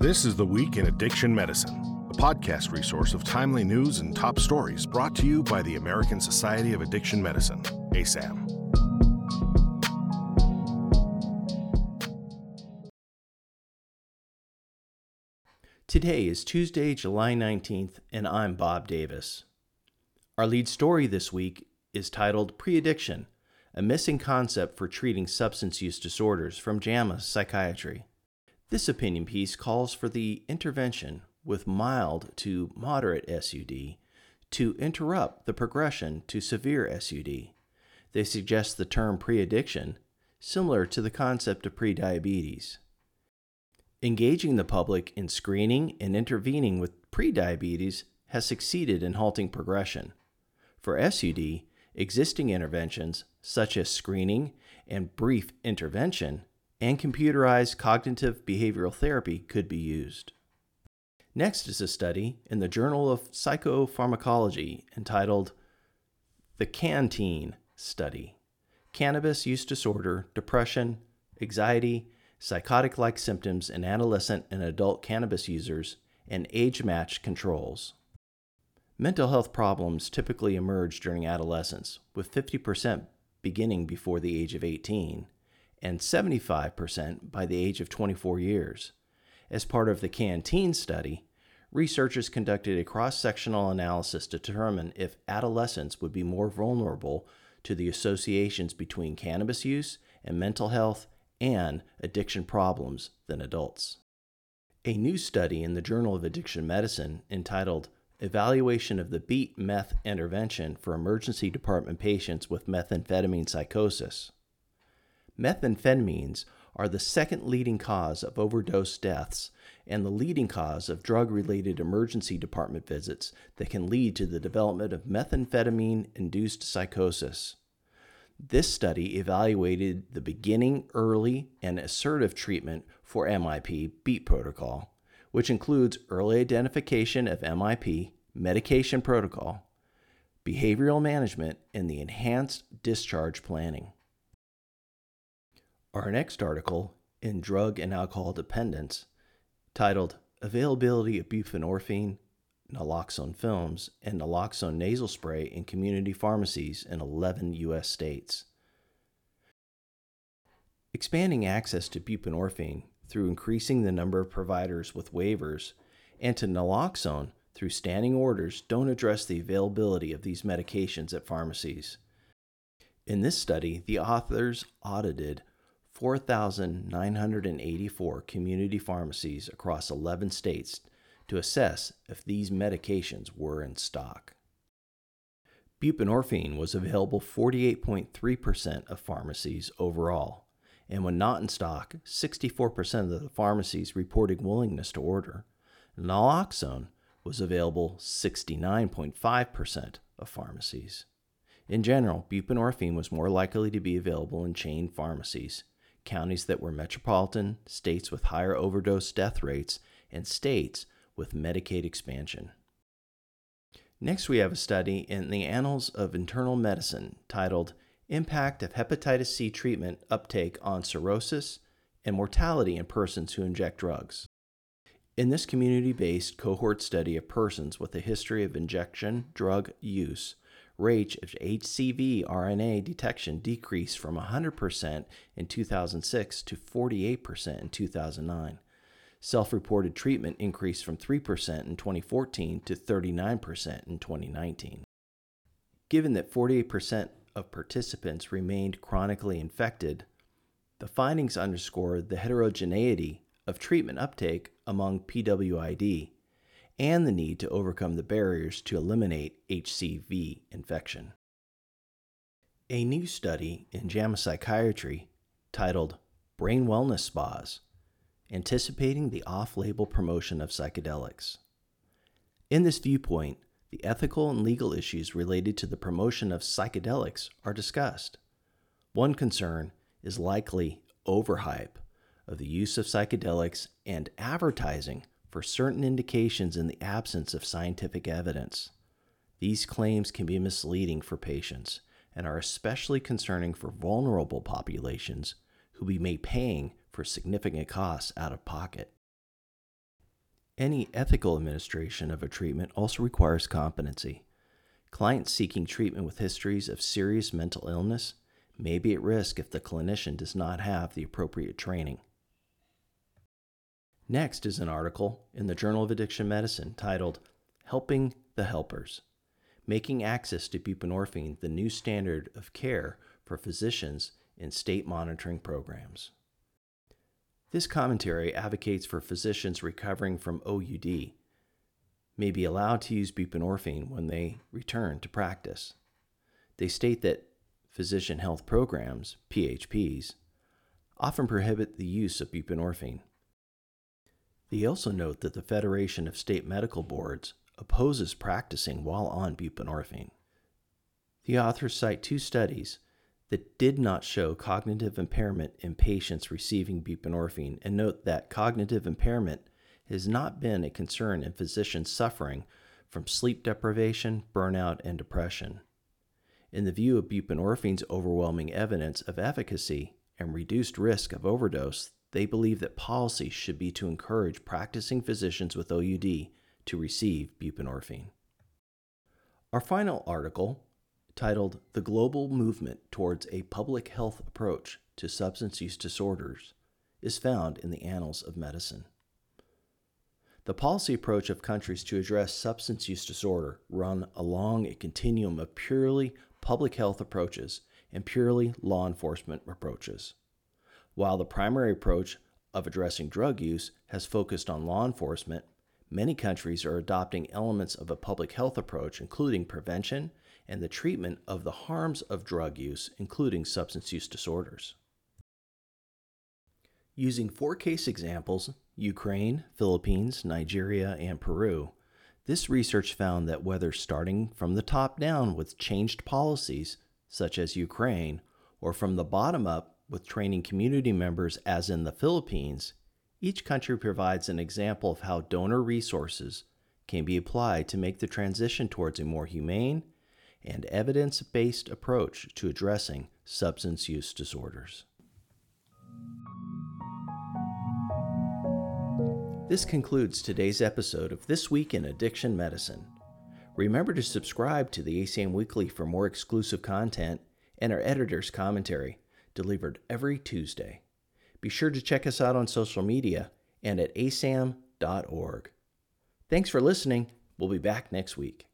This is The Week in Addiction Medicine, a podcast resource of timely news and top stories brought to you by the American Society of Addiction Medicine, ASAM. Today is Tuesday, July 19th, and I'm Bob Davis. Our lead story this week is titled Pre Addiction A Missing Concept for Treating Substance Use Disorders from JAMA Psychiatry. This opinion piece calls for the intervention with mild to moderate SUD to interrupt the progression to severe SUD. They suggest the term pre addiction, similar to the concept of prediabetes. Engaging the public in screening and intervening with prediabetes has succeeded in halting progression. For SUD, existing interventions such as screening and brief intervention and computerized cognitive behavioral therapy could be used. Next is a study in the Journal of Psychopharmacology entitled The CannTeen Study Cannabis Use Disorder, Depression, Anxiety, psychotic like symptoms in adolescent and adult cannabis users, and age matched controls. Mental health problems typically emerge during adolescence, with 50% beginning before the age of 18 and 75% by the age of 24 years. As part of the CannTeen study, researchers conducted a cross sectional analysis to determine if adolescents would be more vulnerable to the associations between cannabis use and mental health and addiction problems than adults. A new study in the Journal of Addiction Medicine entitled Evaluation of the Beat Meth Intervention for Emergency Department Patients with Methamphetamine Psychosis. Methamphetamines are the second leading cause of overdose deaths and the leading cause of drug related emergency department visits that can lead to the development of methamphetamine induced psychosis. This study evaluated the beginning, early, and assertive treatment for MIP BEAT protocol, which includes early identification of MIP, medication protocol, behavioral management, and the enhanced discharge planning. Our next article in Drug and Alcohol Dependence, titled Availability of Buprenorphine naloxone films, and naloxone nasal spray in community pharmacies in 11 U.S. states. Expanding access to buprenorphine through increasing the number of providers with waivers and to naloxone through standing orders don't address the availability of these medications at pharmacies. In this study, the authors audited 4,984 community pharmacies across 11 states to assess if these medications were in stock. Buprenorphine was available 48.3% of pharmacies overall, and when not in stock, 64% of the pharmacies reported willingness to order. Naloxone was available 69.5% of pharmacies. In general, buprenorphine was more likely to be available in chain pharmacies, counties that were metropolitan, states with higher overdose death rates, and states with Medicaid expansion. Next, we have a study in the Annals of Internal Medicine titled Impact of Hepatitis C Treatment Uptake on Cirrhosis and Mortality in Persons Who Inject Drugs. In this community based cohort study of persons with a history of injection drug use, rate of HCV RNA detection decreased from 100% in 2006 to 48% in 2009. Self reported treatment increased from 3% in 2014 to 39% in 2019. Given that 48% of participants remained chronically infected, the findings underscore the heterogeneity of treatment uptake among PWID and the need to overcome the barriers to eliminate HCV infection. A new study in JAMA Psychiatry titled Brain Wellness Spas anticipating the off label promotion of psychedelics. In this viewpoint, the ethical and legal issues related to the promotion of psychedelics are discussed. One concern is likely overhype of the use of psychedelics and advertising for certain indications in the absence of scientific evidence. These claims can be misleading for patients and are especially concerning for vulnerable populations who may be paying for significant costs out of pocket. Any ethical administration of a treatment also requires competency. Clients seeking treatment with histories of serious mental illness may be at risk if the clinician does not have the appropriate training. Next is an article in the Journal of Addiction Medicine titled Helping the Helpers Making Access to Buprenorphine the New Standard of Care for Physicians in State Monitoring Programs. This commentary advocates for physicians recovering from OUD may be allowed to use buprenorphine when they return to practice. They state that physician health programs, PHPs, often prohibit the use of buprenorphine. They also note that the Federation of State Medical Boards opposes practicing while on buprenorphine. The authors cite two studies that did not show cognitive impairment in patients receiving buprenorphine and note that cognitive impairment has not been a concern in physicians suffering from sleep deprivation, burnout, and depression. In the view of buprenorphine's overwhelming evidence of efficacy and reduced risk of overdose, they believe that policy should be to encourage practicing physicians with OUD to receive buprenorphine. Our final article titled The Global Movement Towards a Public Health Approach to Substance Use Disorders, is found in the Annals of Medicine. The policy approach of countries to address substance use disorder run along a continuum of purely public health approaches and purely law enforcement approaches. While the primary approach of addressing drug use has focused on law enforcement, many countries are adopting elements of a public health approach, including prevention and the treatment of the harms of drug use, including substance use disorders. Using four case examples Ukraine, Philippines, Nigeria, and Peru this research found that whether starting from the top down with changed policies, such as Ukraine, or from the bottom up with training community members, as in the Philippines, each country provides an example of how donor resources can be applied to make the transition towards a more humane and evidence based approach to addressing substance use disorders. This concludes today's episode of This Week in Addiction Medicine. Remember to subscribe to the ASAM Weekly for more exclusive content and our editor's commentary, delivered every Tuesday. Be sure to check us out on social media and at asam.org. Thanks for listening. We'll be back next week.